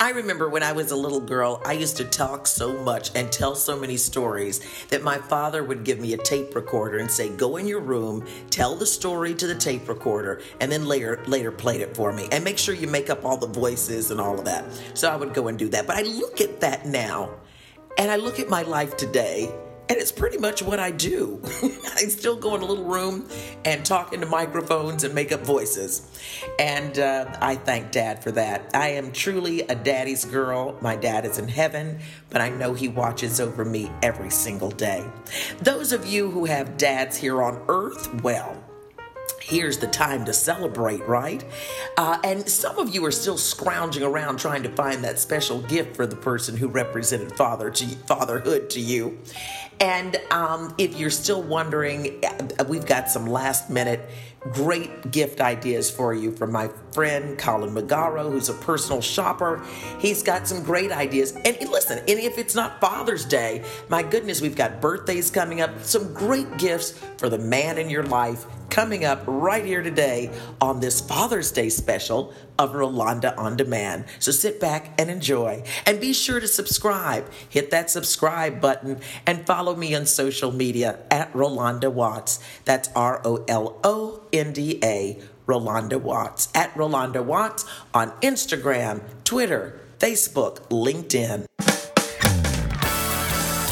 I remember when I was a little girl, I used to talk so much and tell so many stories that my father would give me a tape recorder and say, "Go in your room, tell the story to the tape recorder, and then later later play it for me, and make sure you make up all the voices and all of that." So I would go and do that. But I look at that now, and I look at my life today and it's pretty much what I do. I still go in a little room and talk into microphones and make up voices. And uh, I thank Dad for that. I am truly a daddy's girl. My dad is in heaven, but I know he watches over me every single day. Those of you who have dads here on earth, well, here's the time to celebrate, right? Uh, and some of you are still scrounging around trying to find that special gift for the person who represented father to fatherhood to you. And um, if you're still wondering, uh, we've got some last minute great gift ideas for you from my friend Colin Magaro, who's a personal shopper. He's got some great ideas. And listen, and if it's not Father's Day, my goodness, we've got birthdays coming up, some great gifts for the man in your life coming up right here today on this Father's Day special of Rolonda On Demand. So sit back and enjoy. And be sure to subscribe. Hit that subscribe button and follow me on social media at Rolonda Watts. That's R O L O N D A, Rolonda Watts. At Rolonda Watts on Instagram, Twitter, Facebook, LinkedIn.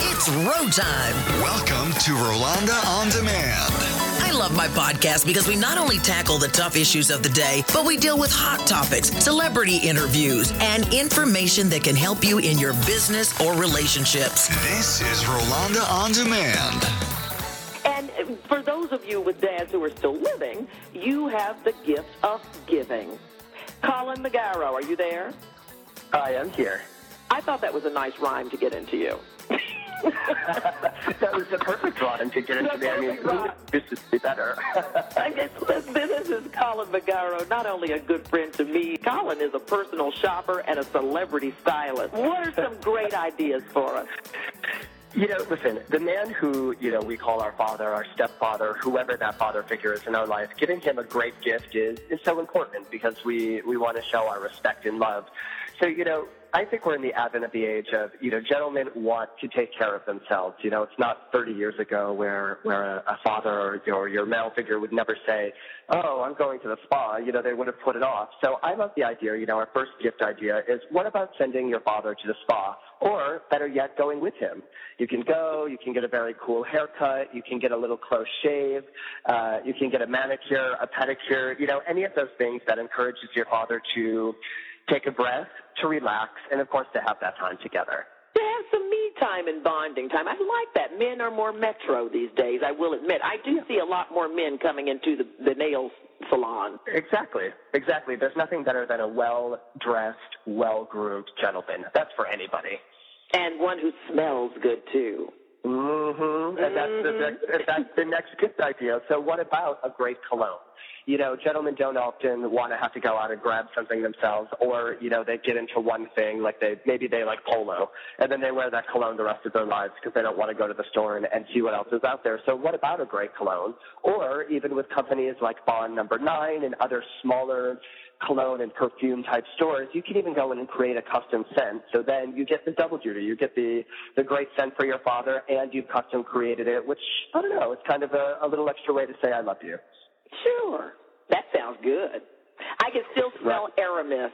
It's road time. Welcome to Rolonda On Demand. I love my podcast because we not only tackle the tough issues of the day, but we deal with hot topics, celebrity interviews, and information that can help you in your business or relationships. This is Rolonda On Demand. And uh, for those of you with dads who are still living, you have the gift of giving. Colin Magaro, are you there? I am here. I thought that was a nice rhyme to get into you. that was the perfect rhyme to get into me. I mean, this is better. I guess this is Colin Magaro, not only a good friend to me, Colin is a personal shopper and a celebrity stylist. What are some great ideas for us? You know, listen, the man who, you know, we call our father, our stepfather, whoever that father figure is in our life, giving him a great gift is, is so important because we, we want to show our respect and love. So, you know, I think we're in the advent of the age of, you know, gentlemen want to take care of themselves. You know, it's not 30 years ago where, where a, a father or, or your male figure would never say, oh, I'm going to the spa. You know, they would have put it off. So I love the idea, you know, our first gift idea is what about sending your father to the spa? Or better yet, going with him. You can go, you can get a very cool haircut, you can get a little close shave, uh, you can get a manicure, a pedicure, you know, any of those things that encourages your father to take a breath, to relax, and of course to have that time together. To have some me time and bonding time. I like that. Men are more metro these days, I will admit. I do see a lot more men coming into the, the nail salon. Exactly, exactly. There's nothing better than a well dressed, well groomed gentleman. That's for anybody. And one who smells good too. Mm-hmm. And that's the, Mm-hmm. that's the next gift idea. So what about a great cologne? you know, gentlemen don't often want to have to go out and grab something themselves, or you know, they get into one thing, like they maybe they like polo, and then they wear that cologne the rest of their lives because they don't want to go to the store and, and see what else is out there. So, what about a great cologne? Or even with companies like Bond Number Nine and other smaller cologne and perfume type stores, you can even go in and create a custom scent. So then you get the double duty. You get the, the great scent for your father and you've custom created it, which I don't know, it's kind of a, a little extra way to say I love you. Sure. That sounds good. I can still smell Aramis.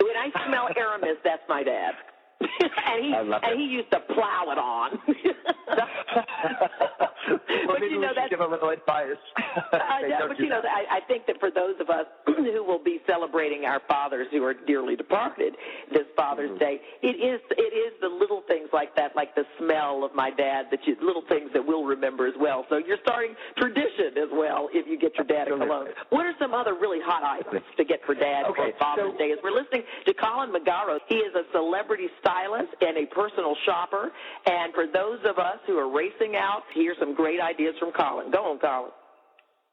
When I smell Aramis, that's my dad. and he and it. he used to plow it on. well, but maybe you we know should that's give a little advice. I know, but you know, that. I, I think that for those of us who will be celebrating our fathers who are dearly departed this Father's Mm-hmm. Day, it is it is the little things like that, like the smell of my dad, that you, little things that we'll remember as well. So you're starting tradition as well if you get your dad a cologne. What are some other really hot items to get for dad Okay, for Father's so- Day? As we're listening to Colin Magaro, he is a celebrity stylist and a personal shopper. And for those of us who are racing out, here's some great ideas from Colin. Go on, Colin.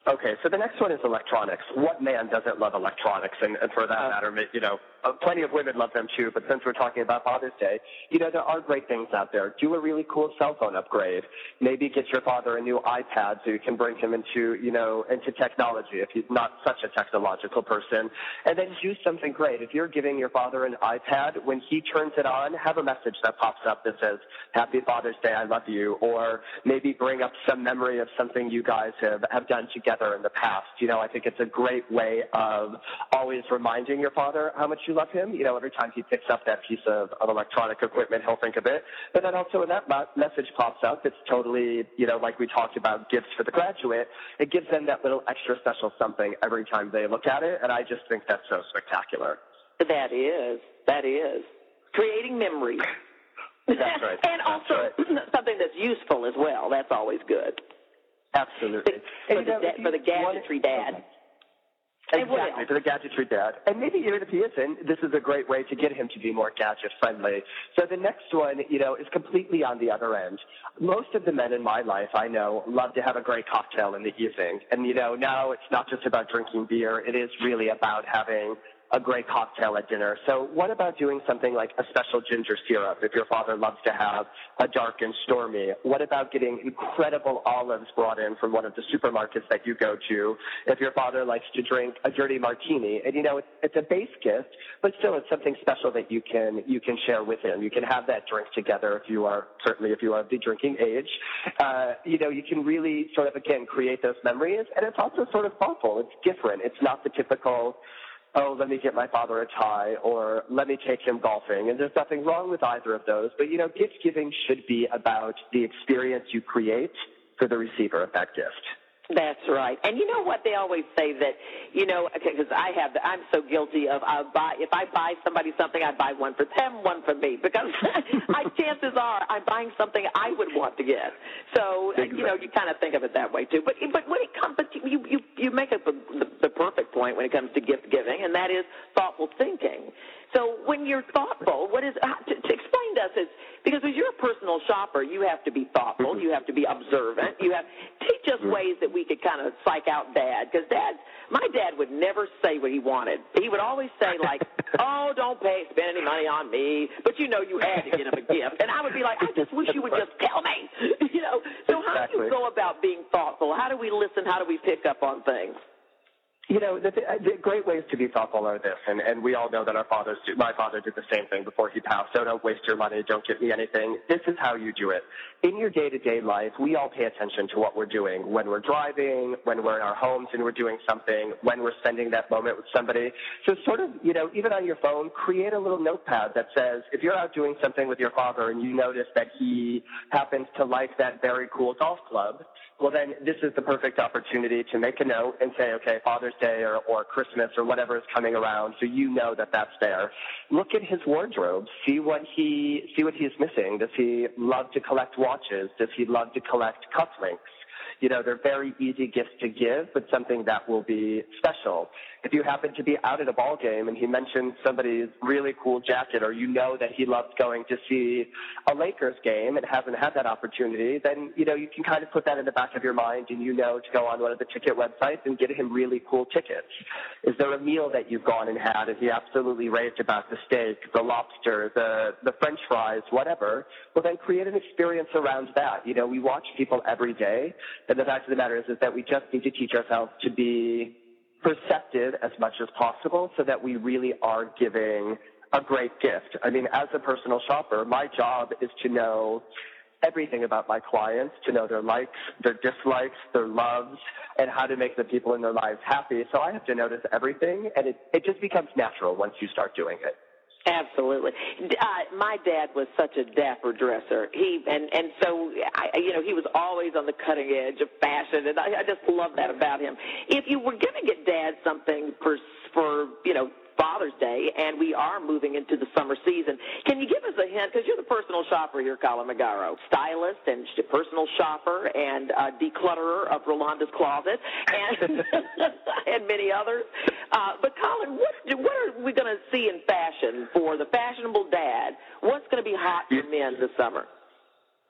Okay, so the next one is electronics. What man doesn't love electronics? And, and for that Uh, matter, you know, uh, plenty of women love them too. But since we're talking about Father's Day, you know, there are great things out there. Do a really cool cell phone upgrade. Maybe get your father a new iPad so you can bring him into, you know, into technology if he's not such a technological person. And then do something great. If you're giving your father an iPad, when he turns it on, have a message that pops up that says, Happy Father's Day, I love you. Or maybe bring up some memory of something you guys have, have done together in the past. You know, I think it's a great way of always reminding your father how much you love him. You know, every time he picks up that piece of, of electronic equipment, he'll think of it. But then also when that message pops up, it's totally, you know, like we talked about gifts for the graduate, it gives them that little extra special something every time they look at it. And I just think that's so spectacular. That is, that is. Creating memories. That's right. and That's also something that's useful as well. That's always good. Absolutely. For, the, you know, da- if you for the gadgetry dad. What Exactly, for the gadgetry dad. And maybe even if he isn't, this is a great way to get him to be more gadget friendly. So the next one, you know, is completely on the other end. Most of the men in my life I know love to have a great cocktail in the evening. And, you know, now it's not just about drinking beer, it is really about having a great cocktail at dinner. So what about doing something like a special ginger syrup if your father loves to have a dark and stormy? What about getting incredible olives brought in from one of the supermarkets that you go to if your father likes to drink a dirty martini? And you know, it's, it's a base gift, but still it's something special that you can, you can share with him. You can have that drink together if you are, certainly if you are of the drinking age. Uh, you know, you can really sort of, again, create those memories. And it's also sort of thoughtful. It's different. It's not the typical, oh, let me get my father a tie or let me take him golfing. And there's nothing wrong with either of those. But, you know, gift giving should be about the experience you create for the receiver of that gift. That's right. And you know what? They always say that, you know, because I have, the, I'm so guilty of, I buy, if I buy somebody something, I buy one for them, one for me, because I, chances are I'm buying something I would want to get. So, uh, you know, you kind of think of it that way too. But, but when it comes, but you, you, you make up the, the perfect point when it comes to gift giving, and that is thoughtful thinking. So when you're thoughtful, what is, to, to explain to us is, because as you're a personal shopper, you have to be thoughtful, mm-hmm. you have to be observant, you have, teach us mm-hmm. ways that we could kind of psych out dad, because dad, my dad would never say what he wanted. He would always say like, oh, don't pay, spend any money on me, but you know you had to get him a gift. And I would be like, I just wish you would just tell me, you know. So how do you go about being thoughtful? How do we listen? How do we pick up on things? You know, the, the great ways to be thoughtful are this, and, and we all know that our fathers do. My father did the same thing before he passed. So don't waste your money. Don't get me anything. This is how you do it. In your day-to-day life, we all pay attention to what we're doing when we're driving, when we're in our homes and we're doing something, when we're spending that moment with somebody. So sort of, you know, even on your phone, create a little notepad that says, if you're out doing something with your father and you notice that he happens to like that very cool golf club, well then this is the perfect opportunity to make a note and say, okay, Father's Day or, or Christmas or whatever is coming around, so you know that that's there. Look at his wardrobe, see what he see what he's missing. Does he love to collect watches? Does he love to collect cufflinks? You know, they're very easy gifts to give, but something that will be special. If you happen to be out at a ball game and he mentions somebody's really cool jacket or you know that he loves going to see a Lakers game and hasn't had that opportunity, then, you know, you can kind of put that in the back of your mind and you know to go on one of the ticket websites and get him really cool tickets. Is there a meal that you've gone and had and he absolutely raved about the steak, the lobster, the, the french fries, whatever? Well, then create an experience around that. You know, we watch people every day and the fact of the matter is, is that we just need to teach ourselves to be perceptive as much as possible so that we really are giving a great gift. I mean, as a personal shopper, my job is to know everything about my clients, to know their likes, their dislikes, their loves, and how to make the people in their lives happy. So I have to notice everything, and it, it just becomes natural once you start doing it. Absolutely. Uh, my dad was such a dapper dresser. He and and so I, you know, he was always on the cutting edge of fashion, and I, I just love that about him. If you were going to get dad something for for you know Father's Day, and we are moving into the summer season. Can you give us a hint? Because you're the personal shopper here, Colin Magaro, stylist and personal shopper and uh, declutterer of Rolonda's closet, and and many others. Uh, but Colin, what what are we going to see in fashion for the fashionable dad? What's going to be hot for men this summer?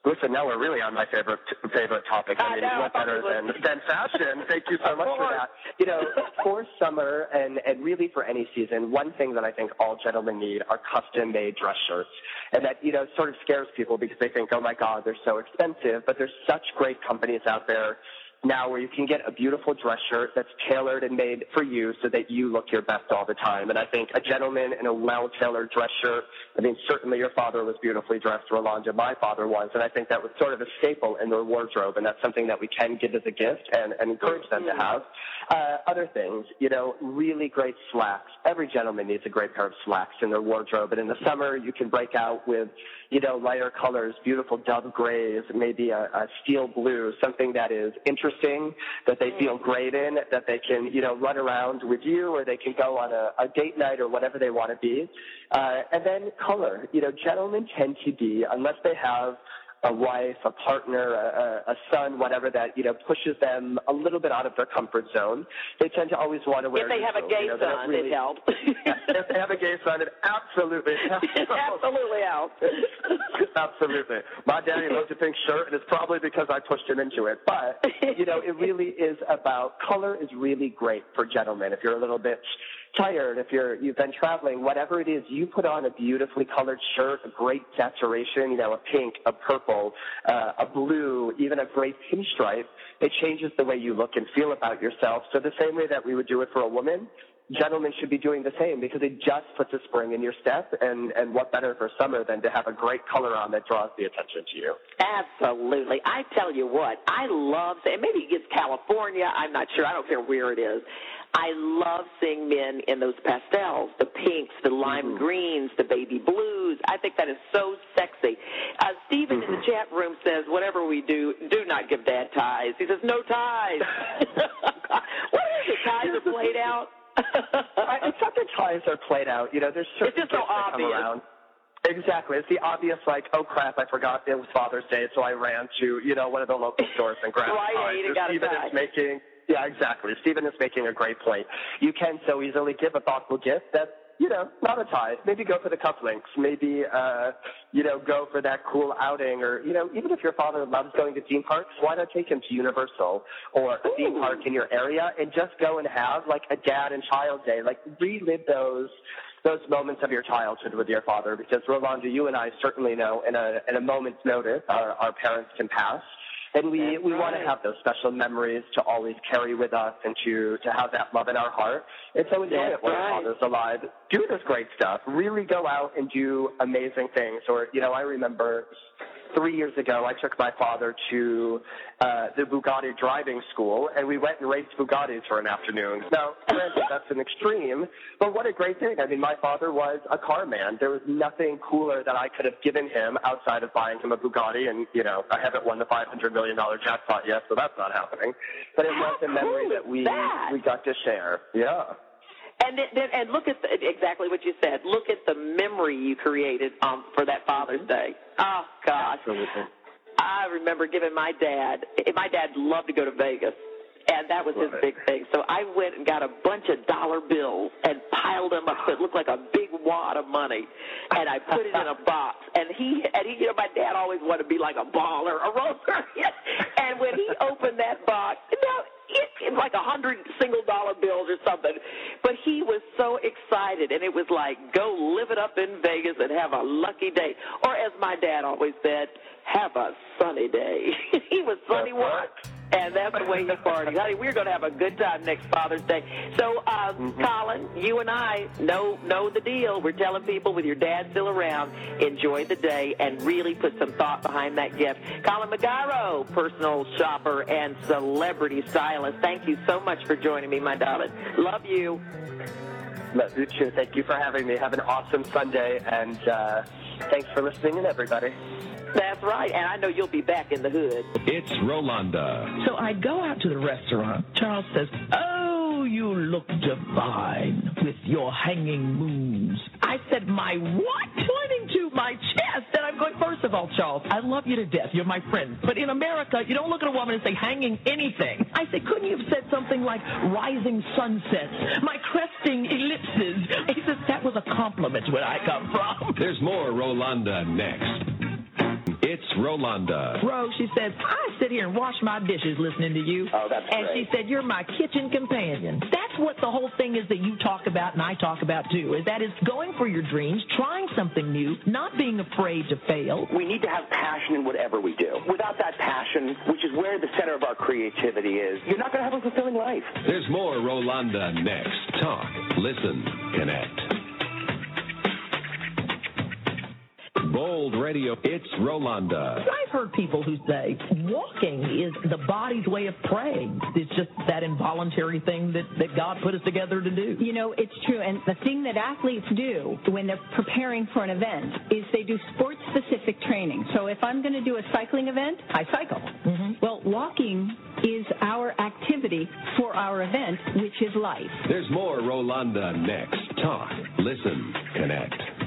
Listen, now we're really on my favorite favorite topic. I, I mean, know, what better than, than fashion? Thank you so much for that. You know, for summer and, and really for any season, one thing that I think all gentlemen need are custom made dress shirts. And that, you know, sort of scares people because they think, oh my God, they're so expensive. But there's such great companies out there now where you can get a beautiful dress shirt that's tailored and made for you so that you look your best all the time. And I think a gentleman in a well-tailored dress shirt, I mean, certainly your father was beautifully dressed, Rolonda. My father was. And I think that was sort of a staple in their wardrobe. And that's something that we can give as a gift and, and encourage them to have. Uh, other things, you know, really great slacks. Every gentleman needs a great pair of slacks in their wardrobe. And in the summer, you can break out with, you know, lighter colors, beautiful dove grays, maybe a, a steel blue, something that is interesting, that they feel great in, that they can, you know, run around with you, or they can go on a, a date night or whatever they want to be. Uh, and then color. You know, gentlemen tend to be, unless they have a wife, a partner, a, a son, whatever that you know pushes them a little bit out of their comfort zone. They tend to always want to wear. If they have a gay you know, son, really- it helps. if they have a gay son, it absolutely it absolutely helps. Absolutely. My daddy loves a pink shirt, and it's probably because I pushed him into it. But, you know, it really is about color is really great for gentlemen. If you're a little bit tired, if you're you've been traveling, whatever it is, you put on a beautifully colored shirt, a great saturation, you know, a pink, a purple, uh, a blue, even a great pinstripe. It changes the way you look and feel about yourself. So the same way that we would do it for a woman, gentlemen should be doing the same because it just puts a spring in your step. And, and what better for summer than to have a great color on that draws the attention to you? Absolutely. I tell you what, I love, and maybe it's California, I'm not sure, I don't care where it is. I love seeing men in those pastels, the pinks, the lime greens, the baby blues. I think that is so sexy. Uh, Stephen in the chat room says, whatever we do, do not give dad ties. He says, no ties. what is it? Ties are played out? I- it's not that ties are played out. You know, there's certain It's just so gifts that come obvious. around. Exactly. It's the obvious, like, oh crap, I forgot it was Father's Day, so I ran to, you know, one of the local stores and grabbed Rite ties. Aid and got a Stephen is making, yeah, exactly. Stephen is making a great point. You can so easily give a thoughtful gift that, you know, not a tie. Maybe go for the cufflinks. Maybe, uh, you know, go for that cool outing. Or, you know, even if your father loves going to theme parks, why not take him to Universal or a theme park in your area and just go and have like a dad and child day? Like relive those those moments of your childhood with your father because Rolonda, you and I certainly know in a in a moment's notice our, our parents can pass. And we, That's we want to have those special memories to always carry with us and to, to have that love in our heart. And so enjoy That's it while right. your father's alive. Do this great stuff. Really go out and do amazing things. Or, you know, I remember three years ago, I took my father to uh, the Bugatti driving school, and we went and raced Bugattis for an afternoon. Now, granted, that's an extreme, but what a great thing. I mean, my father was a car man. There was nothing cooler that I could have given him outside of buying him a Bugatti, and, you know, I haven't won the $500 million jackpot yet, so that's not happening. But it How was a memory cool that we, that? we got to share. Yeah. And then, then- and look at the, exactly what you said. Look at the memory you created um, for that Father's Day. Oh gosh, Absolutely. I remember giving my dad. My dad loved to go to Vegas, and that was his Right. big thing. So I went and got a bunch of dollar bills and piled them up so it looked like a big wad of money, and I put it in a box. And he and he, you know, my dad always wanted to be like a baller, a roller. and when he opened that box, now it, it was like a hundred single dollar bills or something. But he was so excited, and it was like, go live it up in Vegas and have a lucky day. Or as my dad always said, have a sunny day. he was sunny once. And that's the way he partied. Honey, we're going to have a good time next Father's Day. So, uh, Colin, you and I know know the deal. We're telling people with your dad still around, enjoy the day and really put some thought behind that gift. Colin Magaro, personal shopper and celebrity stylist. Thank you so much for joining me, my darling. Love you. Love you too. Thank you for having me. Have an awesome Sunday, and uh, thanks for listening in, everybody. That's right. And I know you'll be back in the hood. It's Rolonda. So I go out to the restaurant. Charles says, Oh, you look divine with your hanging moons. I said, My what? Of all, Charles, I love you to death. You're my friend. But in America, you don't look at a woman and say hanging anything. I said, Couldn't you have said something like rising sunsets, my cresting ellipses? He says, That was a compliment where I come from. There's more Rolonda next. It's Rolonda. Rose, she says, I sit here and wash my dishes listening to you. Oh, that's And great. she said, You're my kitchen companion. That's what the whole thing is that you talk about and I talk about too, is that is going for your dreams, trying something new, not being afraid to fail. We need to have passion in whatever we do. Without that passion, which is where the center of our creativity is, you're not going to have a fulfilling life. There's more Rolonda next. Talk, listen, connect. Bold Radio, it's Rolonda. I've heard people who say walking is the body's way of praying. It's just that involuntary thing that, that God put us together to do. You know, it's true. And the thing that athletes do when they're preparing for an event is they do sports specific training. So if I'm going to do a cycling event, I cycle. Mm-hmm. Well, walking is our activity for our event, which is life. There's more Rolonda next. Talk, listen, connect.